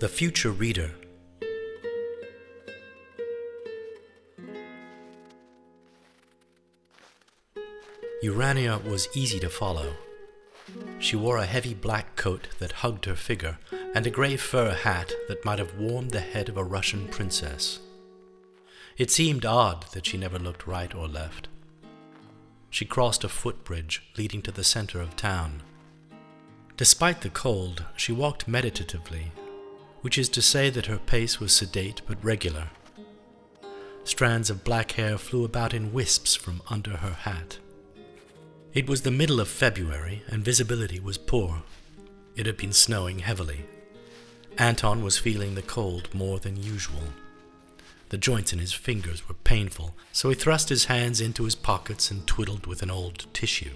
The Future Reader Urania was easy to follow. She wore a heavy black coat that hugged her figure and a grey fur hat that might have warmed the head of a Russian princess. It seemed odd that she never looked right or left. She crossed a footbridge leading to the center of town. Despite the cold, she walked meditatively, which is to say that her pace was sedate but regular. Strands of black hair flew about in wisps from under her hat. It was the middle of February, and visibility was poor. It had been snowing heavily. Anton was feeling the cold more than usual. The joints in his fingers were painful, so he thrust his hands into his pockets and twiddled with an old tissue.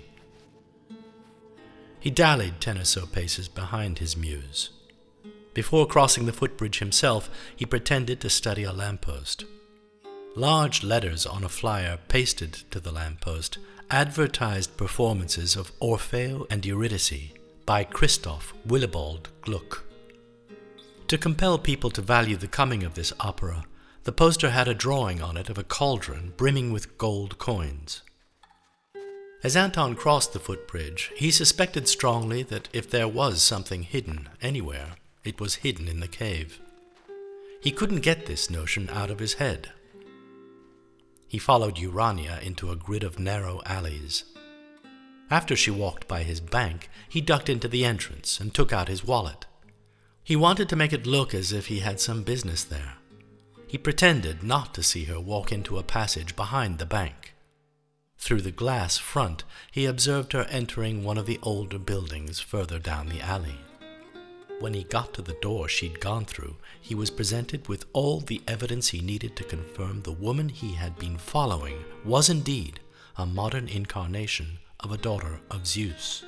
He dallied ten or so paces behind his muse. Before crossing the footbridge himself, he pretended to study a lamppost. Large letters on a flyer pasted to the lamppost advertised performances of Orfeo and Eurydice by Christoph Willibald Gluck. To compel people to value the coming of this opera, the poster had a drawing on it of a cauldron brimming with gold coins. As Anton crossed the footbridge, he suspected strongly that if there was something hidden anywhere, it was hidden in the cave. He couldn't get this notion out of his head. He followed Urania into a grid of narrow alleys. After she walked by his bank, he ducked into the entrance and took out his wallet. He wanted to make it look as if he had some business there. He pretended not to see her walk into a passage behind the bank. Through the glass front, he observed her entering one of the older buildings further down the alley. When he got to the door she'd gone through, he was presented with all the evidence he needed to confirm the woman he had been following was indeed a modern incarnation of a daughter of Zeus.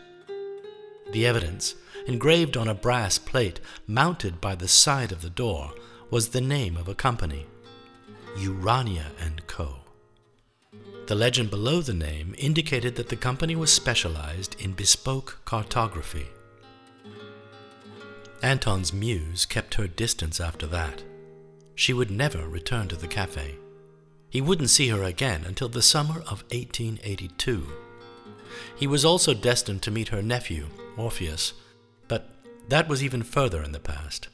The evidence, engraved on a brass plate mounted by the side of the door, was the name of a company Urania and Co. The legend below the name indicated that the company was specialized in bespoke cartography. Anton's muse kept her distance after that. She would never return to the cafe. He wouldn't see her again until the summer of 1882. He was also destined to meet her nephew, Orpheus, but that was even further in the past.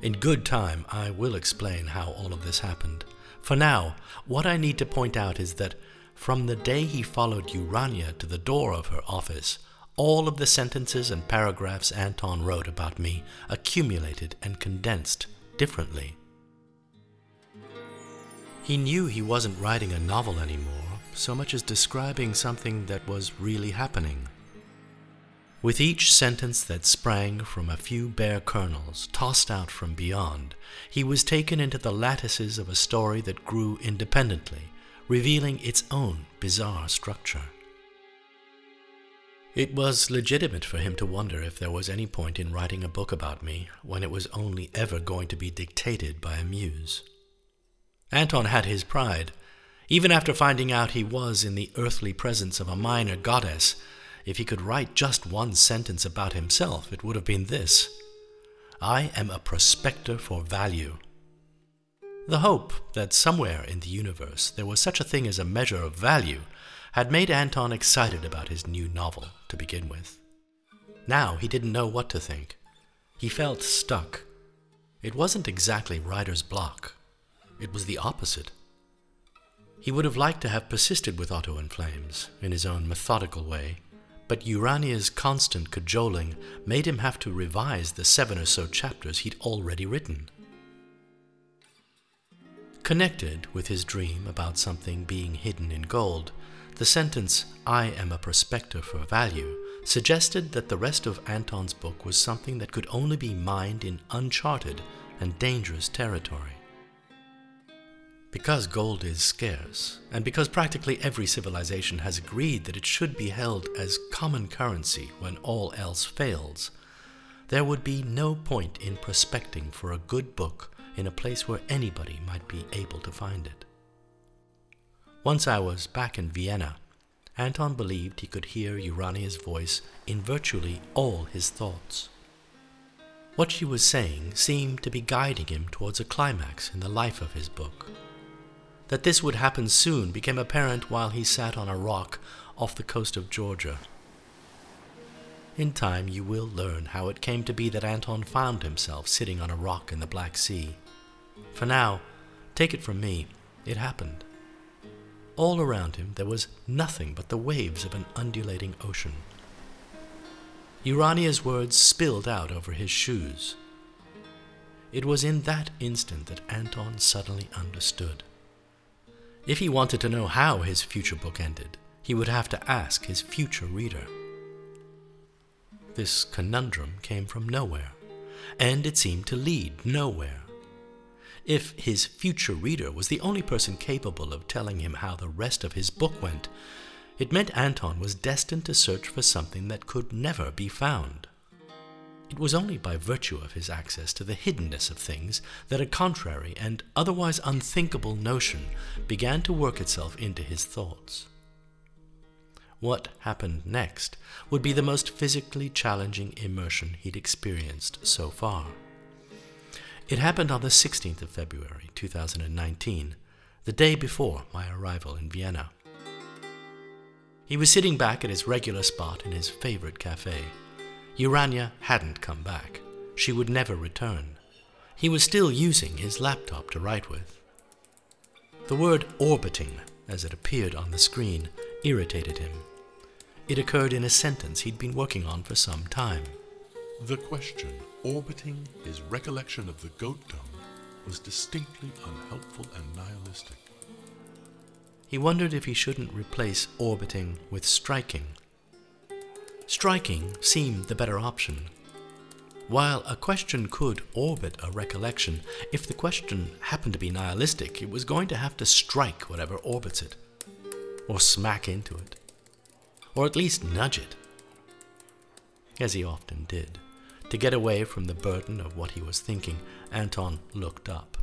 In good time, I will explain how all of this happened. For now, what I need to point out is that from the day he followed Urania to the door of her office, all of the sentences and paragraphs Anton wrote about me accumulated and condensed differently. He knew he wasn't writing a novel anymore, so much as describing something that was really happening. With each sentence that sprang from a few bare kernels tossed out from beyond, he was taken into the lattices of a story that grew independently, revealing its own bizarre structure. It was legitimate for him to wonder if there was any point in writing a book about me when it was only ever going to be dictated by a muse. Anton had his pride. Even after finding out he was in the earthly presence of a minor goddess, if he could write just one sentence about himself, it would have been this I am a prospector for value. The hope that somewhere in the universe there was such a thing as a measure of value had made Anton excited about his new novel to begin with. Now he didn't know what to think. He felt stuck. It wasn't exactly writer's block, it was the opposite. He would have liked to have persisted with Otto in Flames in his own methodical way, but Urania's constant cajoling made him have to revise the seven or so chapters he'd already written. Connected with his dream about something being hidden in gold, the sentence, I am a prospector for value, suggested that the rest of Anton's book was something that could only be mined in uncharted and dangerous territory. Because gold is scarce, and because practically every civilization has agreed that it should be held as common currency when all else fails, there would be no point in prospecting for a good book in a place where anybody might be able to find it. Once I was back in Vienna, Anton believed he could hear Urania's voice in virtually all his thoughts. What she was saying seemed to be guiding him towards a climax in the life of his book. That this would happen soon became apparent while he sat on a rock off the coast of Georgia. In time, you will learn how it came to be that Anton found himself sitting on a rock in the Black Sea. For now, take it from me, it happened. All around him there was nothing but the waves of an undulating ocean. Urania's words spilled out over his shoes. It was in that instant that Anton suddenly understood. If he wanted to know how his future book ended, he would have to ask his future reader. This conundrum came from nowhere, and it seemed to lead nowhere. If his future reader was the only person capable of telling him how the rest of his book went, it meant Anton was destined to search for something that could never be found. It was only by virtue of his access to the hiddenness of things that a contrary and otherwise unthinkable notion began to work itself into his thoughts. What happened next would be the most physically challenging immersion he'd experienced so far. It happened on the 16th of February, 2019, the day before my arrival in Vienna. He was sitting back at his regular spot in his favorite cafe. Urania hadn't come back. She would never return. He was still using his laptop to write with. The word orbiting, as it appeared on the screen, irritated him. It occurred in a sentence he'd been working on for some time. The question, orbiting his recollection of the goat dung, was distinctly unhelpful and nihilistic. He wondered if he shouldn't replace orbiting with striking. Striking seemed the better option. While a question could orbit a recollection, if the question happened to be nihilistic, it was going to have to strike whatever orbits it, or smack into it, or at least nudge it, as he often did. To get away from the burden of what he was thinking, Anton looked up.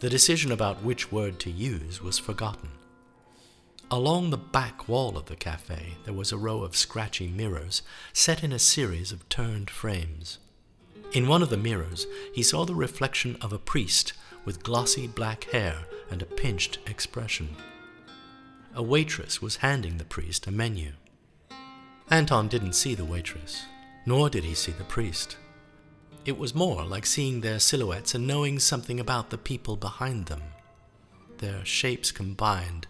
The decision about which word to use was forgotten. Along the back wall of the cafe, there was a row of scratchy mirrors set in a series of turned frames. In one of the mirrors, he saw the reflection of a priest with glossy black hair and a pinched expression. A waitress was handing the priest a menu. Anton didn't see the waitress nor did he see the priest. It was more like seeing their silhouettes and knowing something about the people behind them. Their shapes combined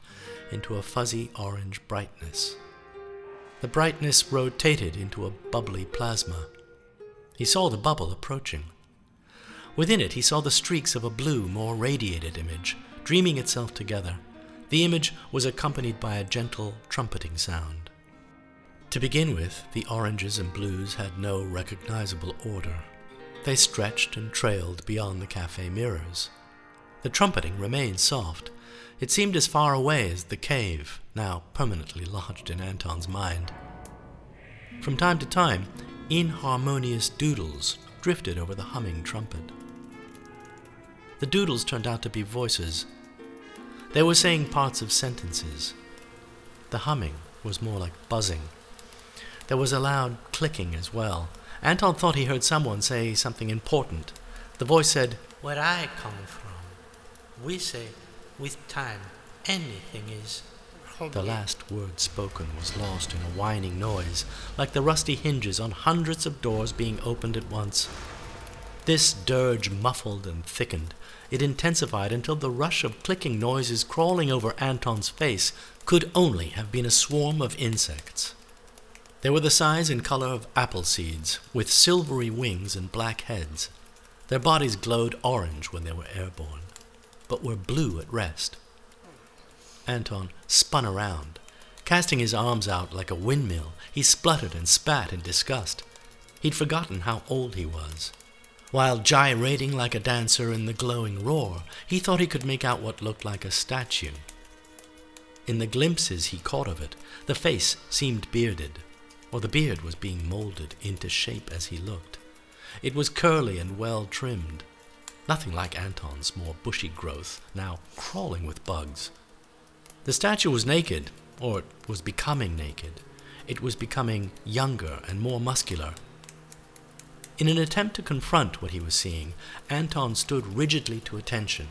into a fuzzy orange brightness. The brightness rotated into a bubbly plasma. He saw the bubble approaching. Within it, he saw the streaks of a blue, more radiated image, dreaming itself together. The image was accompanied by a gentle trumpeting sound. To begin with, the oranges and blues had no recognizable order. They stretched and trailed beyond the cafe mirrors. The trumpeting remained soft. It seemed as far away as the cave, now permanently lodged in Anton's mind. From time to time, inharmonious doodles drifted over the humming trumpet. The doodles turned out to be voices. They were saying parts of sentences. The humming was more like buzzing there was a loud clicking as well. Anton thought he heard someone say something important. The voice said, Where I come from, we say, with time, anything is. The last word spoken was lost in a whining noise, like the rusty hinges on hundreds of doors being opened at once. This dirge muffled and thickened. It intensified until the rush of clicking noises crawling over Anton's face could only have been a swarm of insects. They were the size and color of apple seeds, with silvery wings and black heads. Their bodies glowed orange when they were airborne, but were blue at rest. Anton spun around. Casting his arms out like a windmill, he spluttered and spat in disgust. He'd forgotten how old he was. While gyrating like a dancer in the glowing roar, he thought he could make out what looked like a statue. In the glimpses he caught of it, the face seemed bearded or the beard was being molded into shape as he looked. It was curly and well trimmed, nothing like Anton's more bushy growth, now crawling with bugs. The statue was naked, or it was becoming naked. It was becoming younger and more muscular. In an attempt to confront what he was seeing, Anton stood rigidly to attention.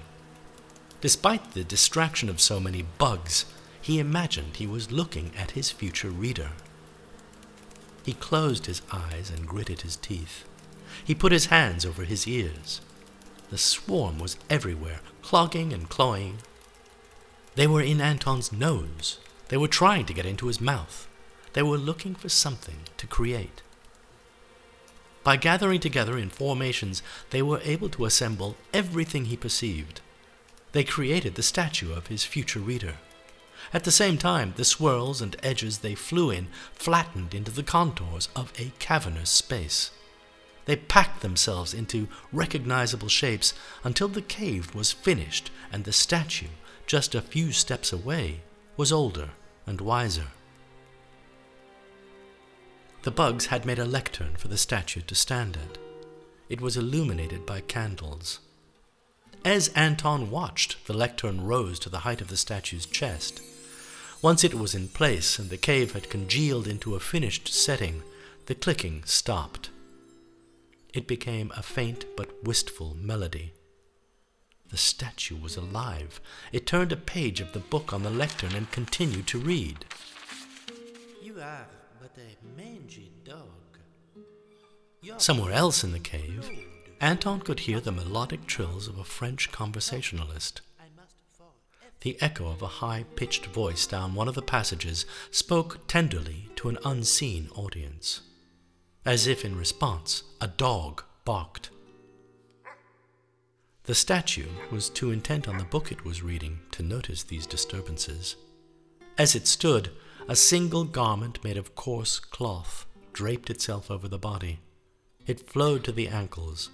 Despite the distraction of so many bugs, he imagined he was looking at his future reader. He closed his eyes and gritted his teeth. He put his hands over his ears. The swarm was everywhere, clogging and clawing. They were in Anton's nose. They were trying to get into his mouth. They were looking for something to create. By gathering together in formations, they were able to assemble everything he perceived. They created the statue of his future reader. At the same time, the swirls and edges they flew in flattened into the contours of a cavernous space. They packed themselves into recognizable shapes until the cave was finished and the statue, just a few steps away, was older and wiser. The bugs had made a lectern for the statue to stand at. It was illuminated by candles. As Anton watched, the lectern rose to the height of the statue's chest. Once it was in place and the cave had congealed into a finished setting, the clicking stopped. It became a faint but wistful melody. The statue was alive. It turned a page of the book on the lectern and continued to read. You are but a mangy dog. Your Somewhere else in the cave, Anton could hear the melodic trills of a French conversationalist. I must fall. The echo of a high pitched voice down one of the passages spoke tenderly to an unseen audience. As if in response, a dog barked. The statue was too intent on the book it was reading to notice these disturbances. As it stood, a single garment made of coarse cloth draped itself over the body. It flowed to the ankles.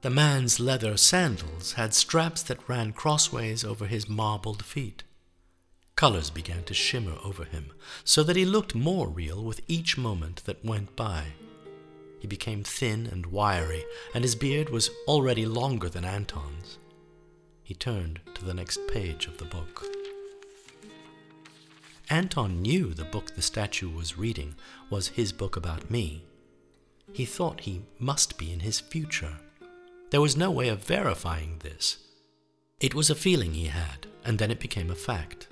The man's leather sandals had straps that ran crossways over his marbled feet. Colors began to shimmer over him, so that he looked more real with each moment that went by. He became thin and wiry, and his beard was already longer than Anton's. He turned to the next page of the book. Anton knew the book the statue was reading was his book about me. He thought he must be in his future. There was no way of verifying this. It was a feeling he had, and then it became a fact.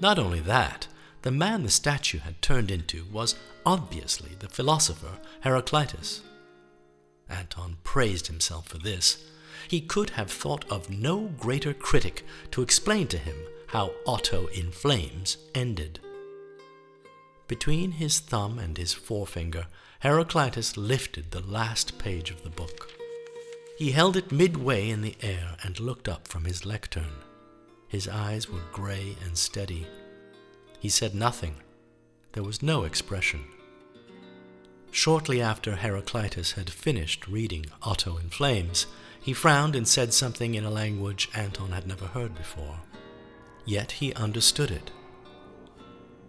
Not only that, the man the statue had turned into was obviously the philosopher Heraclitus. Anton praised himself for this. He could have thought of no greater critic to explain to him how Otto in Flames ended. Between his thumb and his forefinger, Heraclitus lifted the last page of the book. He held it midway in the air and looked up from his lectern. His eyes were gray and steady. He said nothing. There was no expression. Shortly after Heraclitus had finished reading Otto in Flames, he frowned and said something in a language Anton had never heard before. Yet he understood it.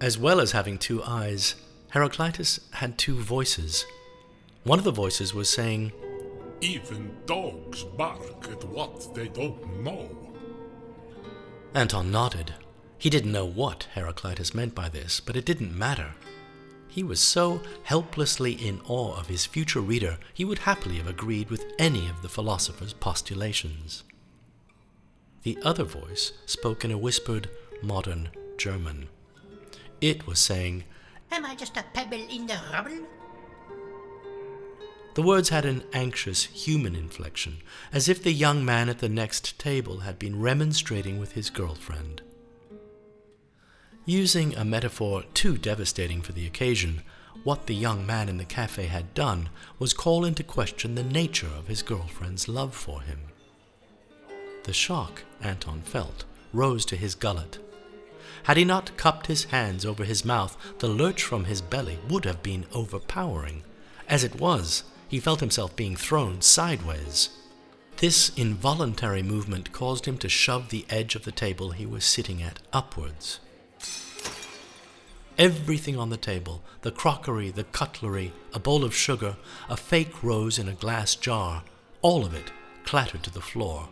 As well as having two eyes, Heraclitus had two voices. One of the voices was saying, Even dogs bark at what they don't know. Anton nodded. He didn't know what Heraclitus meant by this, but it didn't matter. He was so helplessly in awe of his future reader, he would happily have agreed with any of the philosopher's postulations. The other voice spoke in a whispered, modern German. It was saying, Am I just a pebble in the rubble? The words had an anxious human inflection, as if the young man at the next table had been remonstrating with his girlfriend. Using a metaphor too devastating for the occasion, what the young man in the cafe had done was call into question the nature of his girlfriend's love for him. The shock, Anton felt, rose to his gullet. Had he not cupped his hands over his mouth, the lurch from his belly would have been overpowering. As it was, he felt himself being thrown sideways. This involuntary movement caused him to shove the edge of the table he was sitting at upwards. Everything on the table the crockery, the cutlery, a bowl of sugar, a fake rose in a glass jar all of it clattered to the floor.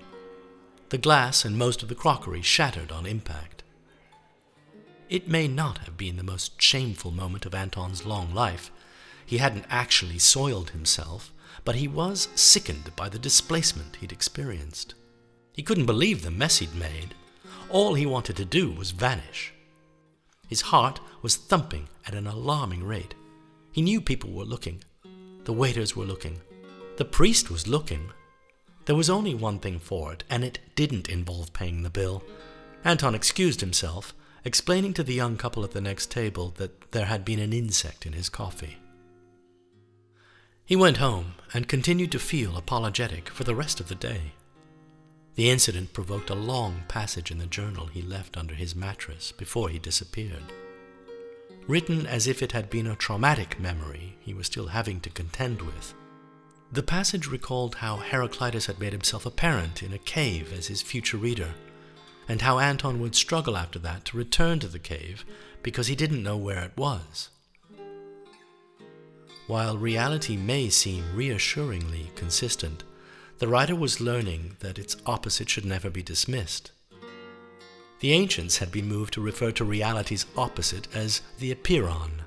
The glass and most of the crockery shattered on impact. It may not have been the most shameful moment of Anton's long life. He hadn't actually soiled himself, but he was sickened by the displacement he'd experienced. He couldn't believe the mess he'd made. All he wanted to do was vanish. His heart was thumping at an alarming rate. He knew people were looking. The waiters were looking. The priest was looking. There was only one thing for it, and it didn't involve paying the bill. Anton excused himself, explaining to the young couple at the next table that there had been an insect in his coffee. He went home and continued to feel apologetic for the rest of the day. The incident provoked a long passage in the journal he left under his mattress before he disappeared. Written as if it had been a traumatic memory he was still having to contend with, the passage recalled how Heraclitus had made himself apparent in a cave as his future reader, and how Anton would struggle after that to return to the cave because he didn't know where it was. While reality may seem reassuringly consistent, the writer was learning that its opposite should never be dismissed. The ancients had been moved to refer to reality's opposite as the apeiron,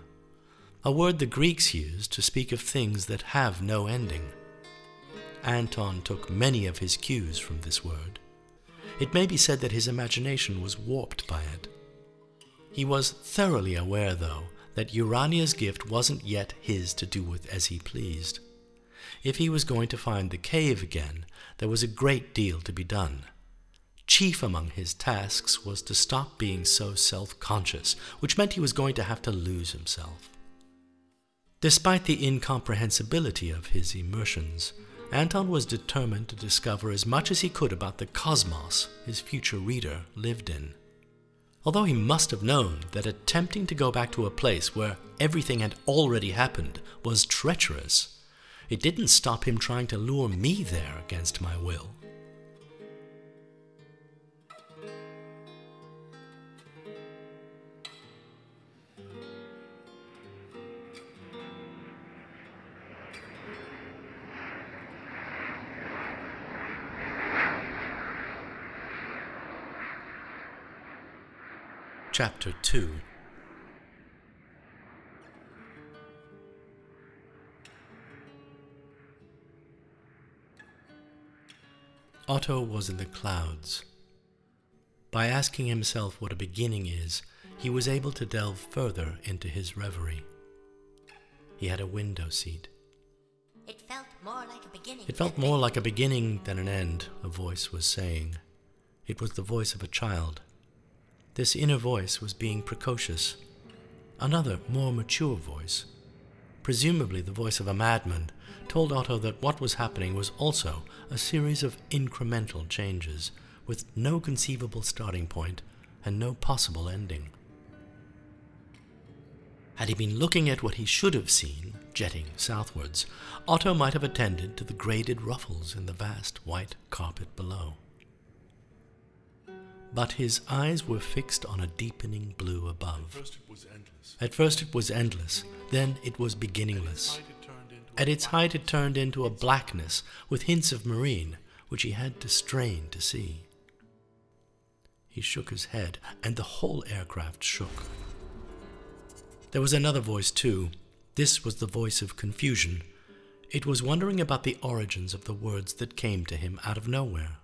a word the Greeks used to speak of things that have no ending. Anton took many of his cues from this word. It may be said that his imagination was warped by it. He was thoroughly aware, though, that Urania's gift wasn't yet his to do with as he pleased. If he was going to find the cave again, there was a great deal to be done. Chief among his tasks was to stop being so self conscious, which meant he was going to have to lose himself. Despite the incomprehensibility of his immersions, Anton was determined to discover as much as he could about the cosmos his future reader lived in. Although he must have known that attempting to go back to a place where everything had already happened was treacherous, it didn't stop him trying to lure me there against my will. Chapter 2 Otto was in the clouds. By asking himself what a beginning is, he was able to delve further into his reverie. He had a window seat. It felt more like a beginning. It felt more like a beginning than an end, a voice was saying. It was the voice of a child. This inner voice was being precocious. Another, more mature voice, presumably the voice of a madman, told Otto that what was happening was also a series of incremental changes, with no conceivable starting point and no possible ending. Had he been looking at what he should have seen, jetting southwards, Otto might have attended to the graded ruffles in the vast white carpet below. But his eyes were fixed on a deepening blue above. First it was endless. At first it was endless, then it was beginningless. Height it turned into At its height it turned into a blackness with hints of marine, which he had to strain to see. He shook his head, and the whole aircraft shook. There was another voice, too. This was the voice of confusion. It was wondering about the origins of the words that came to him out of nowhere.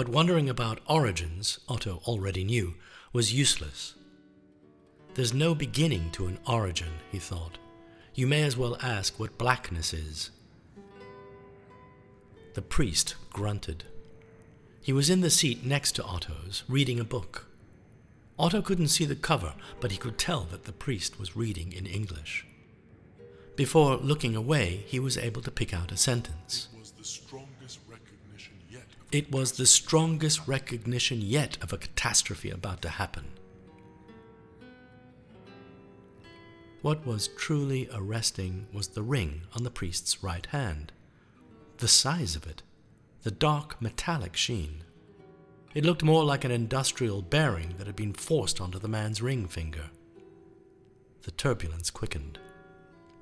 But wondering about origins, Otto already knew, was useless. There's no beginning to an origin, he thought. You may as well ask what blackness is. The priest grunted. He was in the seat next to Otto's, reading a book. Otto couldn't see the cover, but he could tell that the priest was reading in English. Before looking away, he was able to pick out a sentence. was the yet. It was the strongest recognition yet of a catastrophe about to happen. What was truly arresting was the ring on the priest's right hand. The size of it, the dark metallic sheen. It looked more like an industrial bearing that had been forced onto the man's ring finger. The turbulence quickened.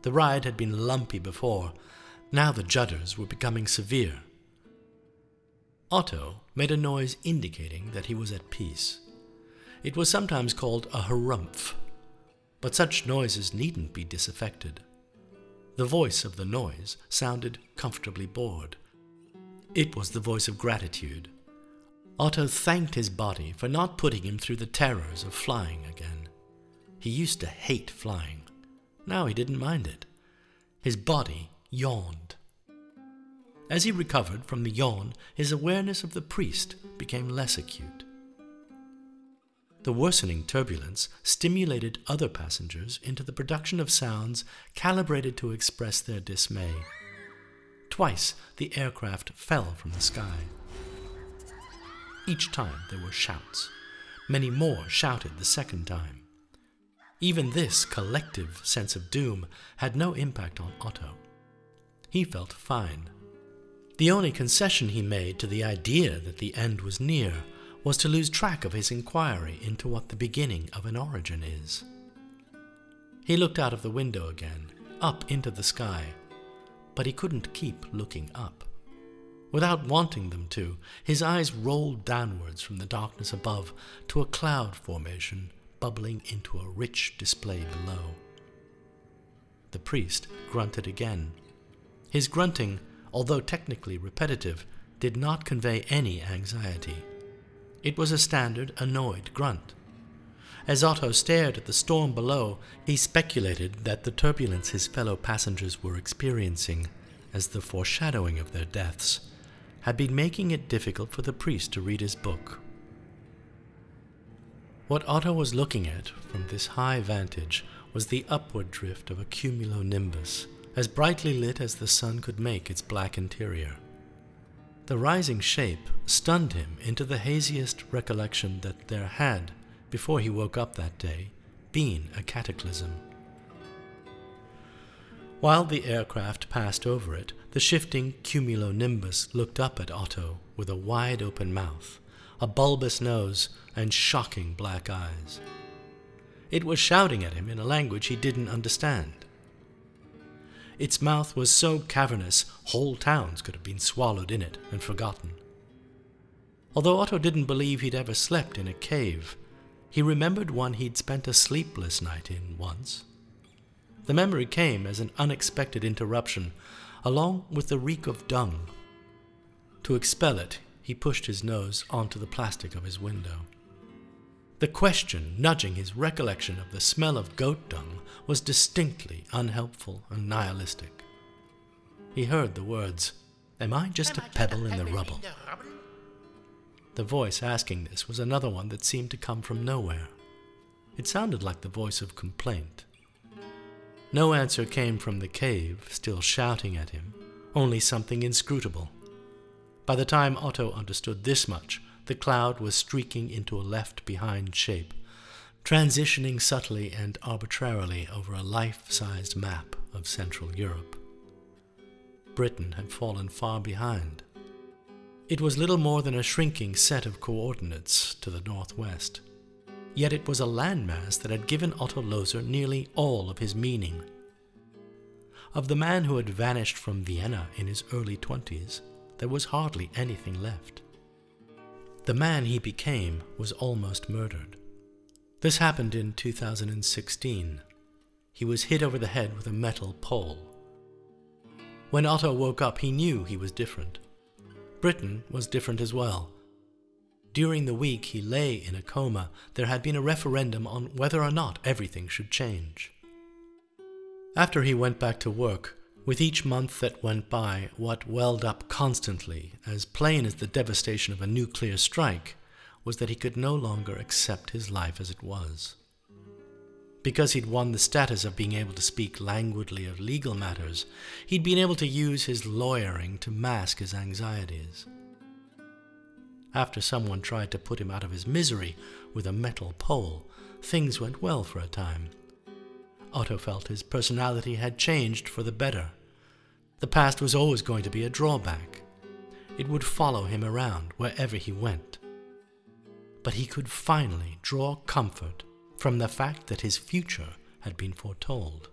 The ride had been lumpy before, now the judders were becoming severe. Otto made a noise indicating that he was at peace. It was sometimes called a harumph, but such noises needn't be disaffected. The voice of the noise sounded comfortably bored. It was the voice of gratitude. Otto thanked his body for not putting him through the terrors of flying again. He used to hate flying. Now he didn't mind it. His body yawned. As he recovered from the yawn, his awareness of the priest became less acute. The worsening turbulence stimulated other passengers into the production of sounds calibrated to express their dismay. Twice the aircraft fell from the sky. Each time there were shouts. Many more shouted the second time. Even this collective sense of doom had no impact on Otto. He felt fine. The only concession he made to the idea that the end was near was to lose track of his inquiry into what the beginning of an origin is. He looked out of the window again, up into the sky, but he couldn't keep looking up. Without wanting them to, his eyes rolled downwards from the darkness above to a cloud formation bubbling into a rich display below. The priest grunted again. His grunting, although technically repetitive, did not convey any anxiety. It was a standard, annoyed grunt. As Otto stared at the storm below, he speculated that the turbulence his fellow passengers were experiencing, as the foreshadowing of their deaths, had been making it difficult for the priest to read his book. What Otto was looking at from this high vantage was the upward drift of a cumulonimbus, as brightly lit as the sun could make its black interior. The rising shape stunned him into the haziest recollection that there had, before he woke up that day, been a cataclysm. While the aircraft passed over it, the shifting cumulonimbus looked up at Otto with a wide open mouth, a bulbous nose, and shocking black eyes. It was shouting at him in a language he didn't understand. Its mouth was so cavernous, whole towns could have been swallowed in it and forgotten. Although Otto didn't believe he'd ever slept in a cave, he remembered one he'd spent a sleepless night in once. The memory came as an unexpected interruption, along with the reek of dung. To expel it, he pushed his nose onto the plastic of his window. The question nudging his recollection of the smell of goat dung was distinctly unhelpful and nihilistic. He heard the words, Am I just a pebble in the rubble? The voice asking this was another one that seemed to come from nowhere. It sounded like the voice of complaint. No answer came from the cave, still shouting at him, only something inscrutable. By the time Otto understood this much, the cloud was streaking into a left behind shape, transitioning subtly and arbitrarily over a life sized map of Central Europe. Britain had fallen far behind. It was little more than a shrinking set of coordinates to the northwest. Yet it was a landmass that had given Otto Lozer nearly all of his meaning. Of the man who had vanished from Vienna in his early twenties, there was hardly anything left. The man he became was almost murdered. This happened in 2016. He was hit over the head with a metal pole. When Otto woke up, he knew he was different. Britain was different as well. During the week he lay in a coma, there had been a referendum on whether or not everything should change. After he went back to work, with each month that went by, what welled up constantly, as plain as the devastation of a nuclear strike, was that he could no longer accept his life as it was. Because he'd won the status of being able to speak languidly of legal matters, he'd been able to use his lawyering to mask his anxieties. After someone tried to put him out of his misery with a metal pole, things went well for a time. Otto felt his personality had changed for the better. The past was always going to be a drawback. It would follow him around wherever he went. But he could finally draw comfort from the fact that his future had been foretold.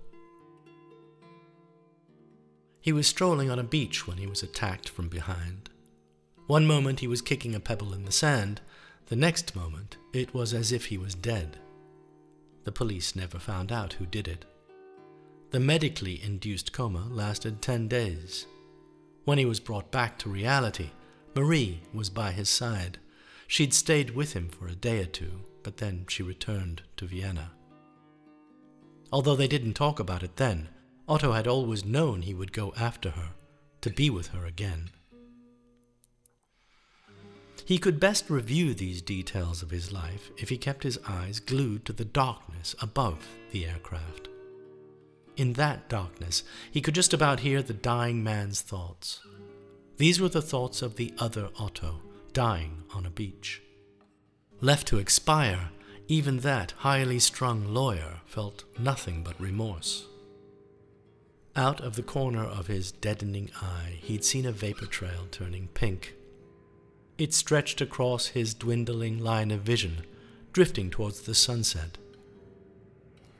He was strolling on a beach when he was attacked from behind. One moment he was kicking a pebble in the sand, The next moment, it was as if he was dead. The police never found out who did it. The medically induced coma lasted 10 days. When he was brought back to reality, Marie was by his side. She'd stayed with him for a day or two, but then she returned to Vienna. Although they didn't talk about it then, Otto had always known he would go after her, to be with her again. He could best review these details of his life if he kept his eyes glued to the darkness above the aircraft. In that darkness, he could just about hear the dying man's thoughts. These were the thoughts of the other Otto, dying on a beach. Left to expire, even that highly strung lawyer felt nothing but remorse. Out of the corner of his deadening eye, he'd seen a vapor trail turning pink. It stretched across his dwindling line of vision, drifting towards the sunset.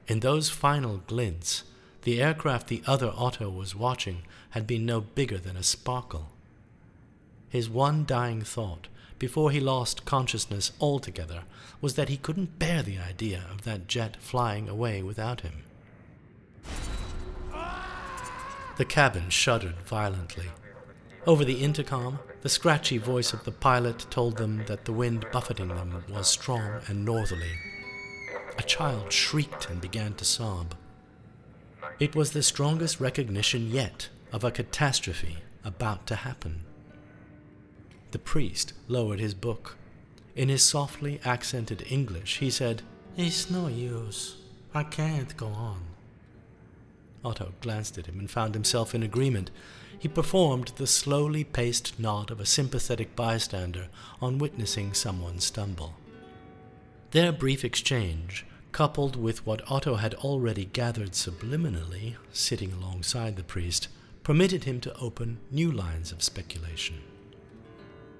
In those final glints, the aircraft the other Otto was watching had been no bigger than a sparkle. His one dying thought, before he lost consciousness altogether, was that he couldn't bear the idea of that jet flying away without him. The cabin shuddered violently. Over the intercom, the scratchy voice of the pilot told them that the wind buffeting them was strong and northerly. A child shrieked and began to sob. It was the strongest recognition yet of a catastrophe about to happen. The priest lowered his book. In his softly accented English, he said, It's no use. I can't go on. Otto glanced at him and found himself in agreement. He performed the slowly paced nod of a sympathetic bystander on witnessing someone stumble. Their brief exchange coupled with what Otto had already gathered subliminally, sitting alongside the priest, permitted him to open new lines of speculation.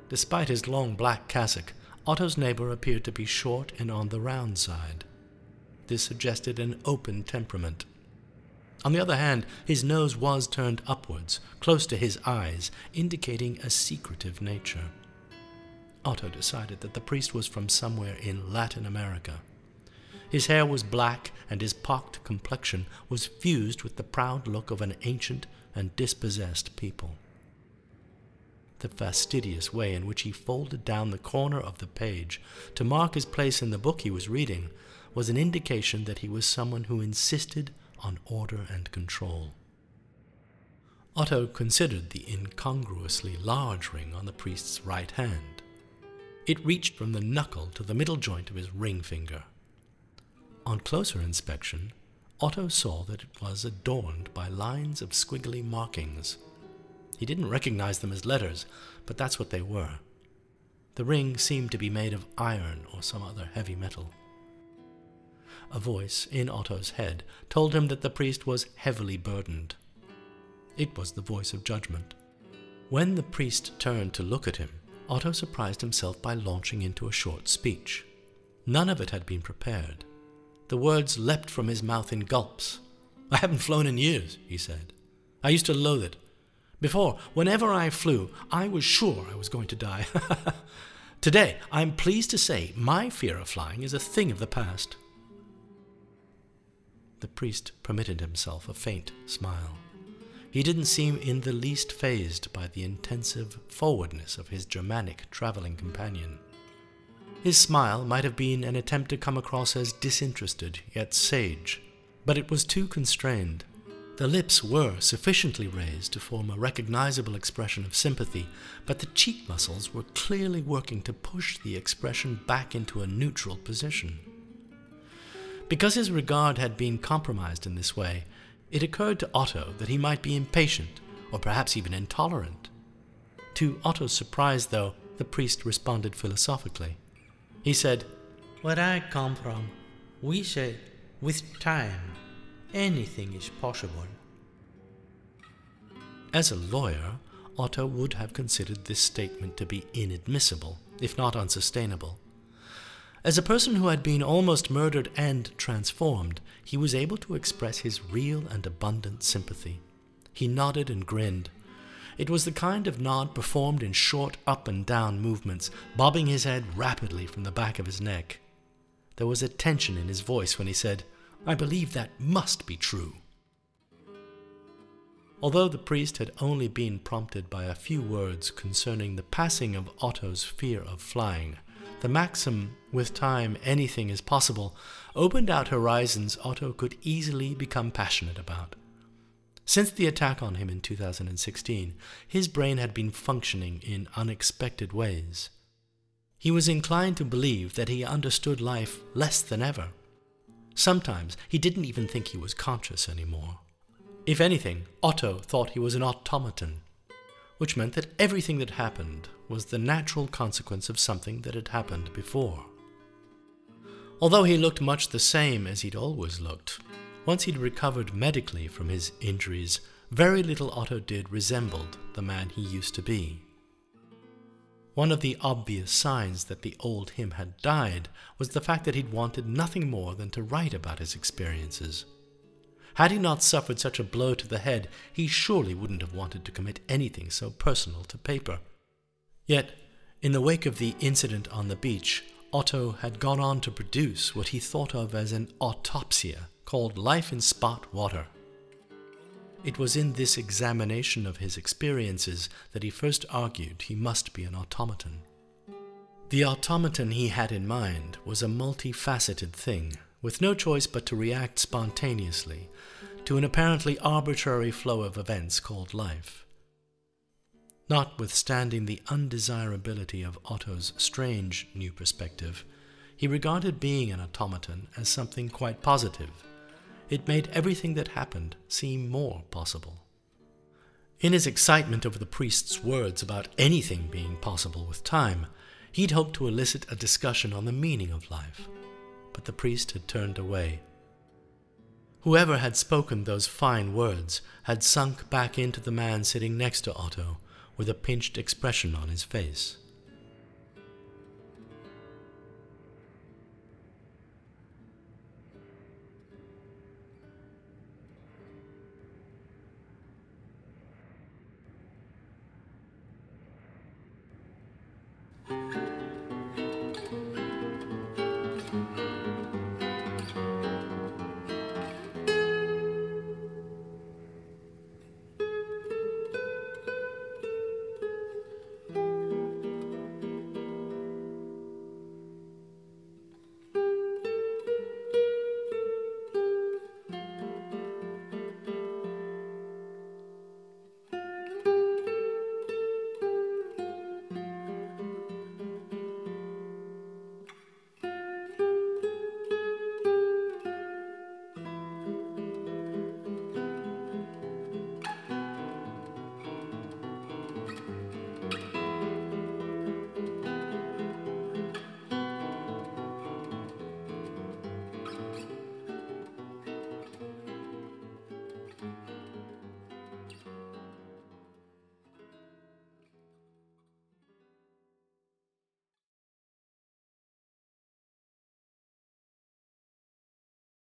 Despite his long black cassock, Otto's neighbor appeared to be short and on the round side. This suggested an open temperament. On the other hand, his nose was turned upwards, close to his eyes, indicating a secretive nature. Otto decided that the priest was from somewhere in Latin America. His hair was black, and his pocked complexion was fused with the proud look of an ancient and dispossessed people. The fastidious way in which he folded down the corner of the page to mark his place in the book he was reading was an indication that he was someone who insisted on order and control. Otto considered the incongruously large ring on the priest's right hand. It reached from the knuckle to the middle joint of his ring finger. On closer inspection, Otto saw that it was adorned by lines of squiggly markings. He didn't recognize them as letters, but that's what they were. The ring seemed to be made of iron or some other heavy metal. A voice in Otto's head told him that the priest was heavily burdened. It was the voice of judgment. When the priest turned to look at him, Otto surprised himself by launching into a short speech. None of it had been prepared. The words leapt from his mouth in gulps. I haven't flown in years, he said. I used to loathe it. Before, whenever I flew, I was sure I was going to die. Today, I'm pleased to say my fear of flying is a thing of the past. The priest permitted himself a faint smile. He didn't seem in the least fazed by the intensive forwardness of his Germanic traveling companion. His smile might have been an attempt to come across as disinterested, yet sage, but it was too constrained. The lips were sufficiently raised to form a recognizable expression of sympathy, but the cheek muscles were clearly working to push the expression back into a neutral position. Because his regard had been compromised in this way, it occurred to Otto that he might be impatient, or perhaps even intolerant. To Otto's surprise, though, the priest responded philosophically. He said, Where I come from, we say, with time, anything is possible. As a lawyer, Otto would have considered this statement to be inadmissible, if not unsustainable. As a person who had been almost murdered and transformed, he was able to express his real and abundant sympathy. He nodded and grinned. It was the kind of nod performed in short up and down movements, bobbing his head rapidly from the back of his neck. There was a tension in his voice when he said, I believe that must be true. Although the priest had only been prompted by a few words concerning the passing of Otto's fear of flying, the maxim, with time anything is possible, opened out horizons Otto could easily become passionate about. Since the attack on him in 2016, his brain had been functioning in unexpected ways. He was inclined to believe that he understood life less than ever. Sometimes he didn't even think he was conscious anymore. If anything, Otto thought he was an automaton, which meant that everything that happened was the natural consequence of something that had happened before. Although he looked much the same as he'd always looked, once he'd recovered medically from his injuries, very little Otto did resembled the man he used to be. One of the obvious signs that the old him had died was the fact that he'd wanted nothing more than to write about his experiences. Had he not suffered such a blow to the head, he surely wouldn't have wanted to commit anything so personal to paper. Yet, in the wake of the incident on the beach, Otto had gone on to produce what he thought of as an autopsia called Life in Spot Water. It was in this examination of his experiences that he first argued he must be an automaton. The automaton he had in mind was a multifaceted thing with no choice but to react spontaneously to an apparently arbitrary flow of events called life. Notwithstanding the undesirability of Otto's strange new perspective, he regarded being an automaton as something quite positive. It made everything that happened seem more possible. In his excitement over the priest's words about anything being possible with time, he'd hoped to elicit a discussion on the meaning of life but the priest had turned away. Whoever had spoken those fine words had sunk back into the man sitting next to Otto with a pinched expression on his face.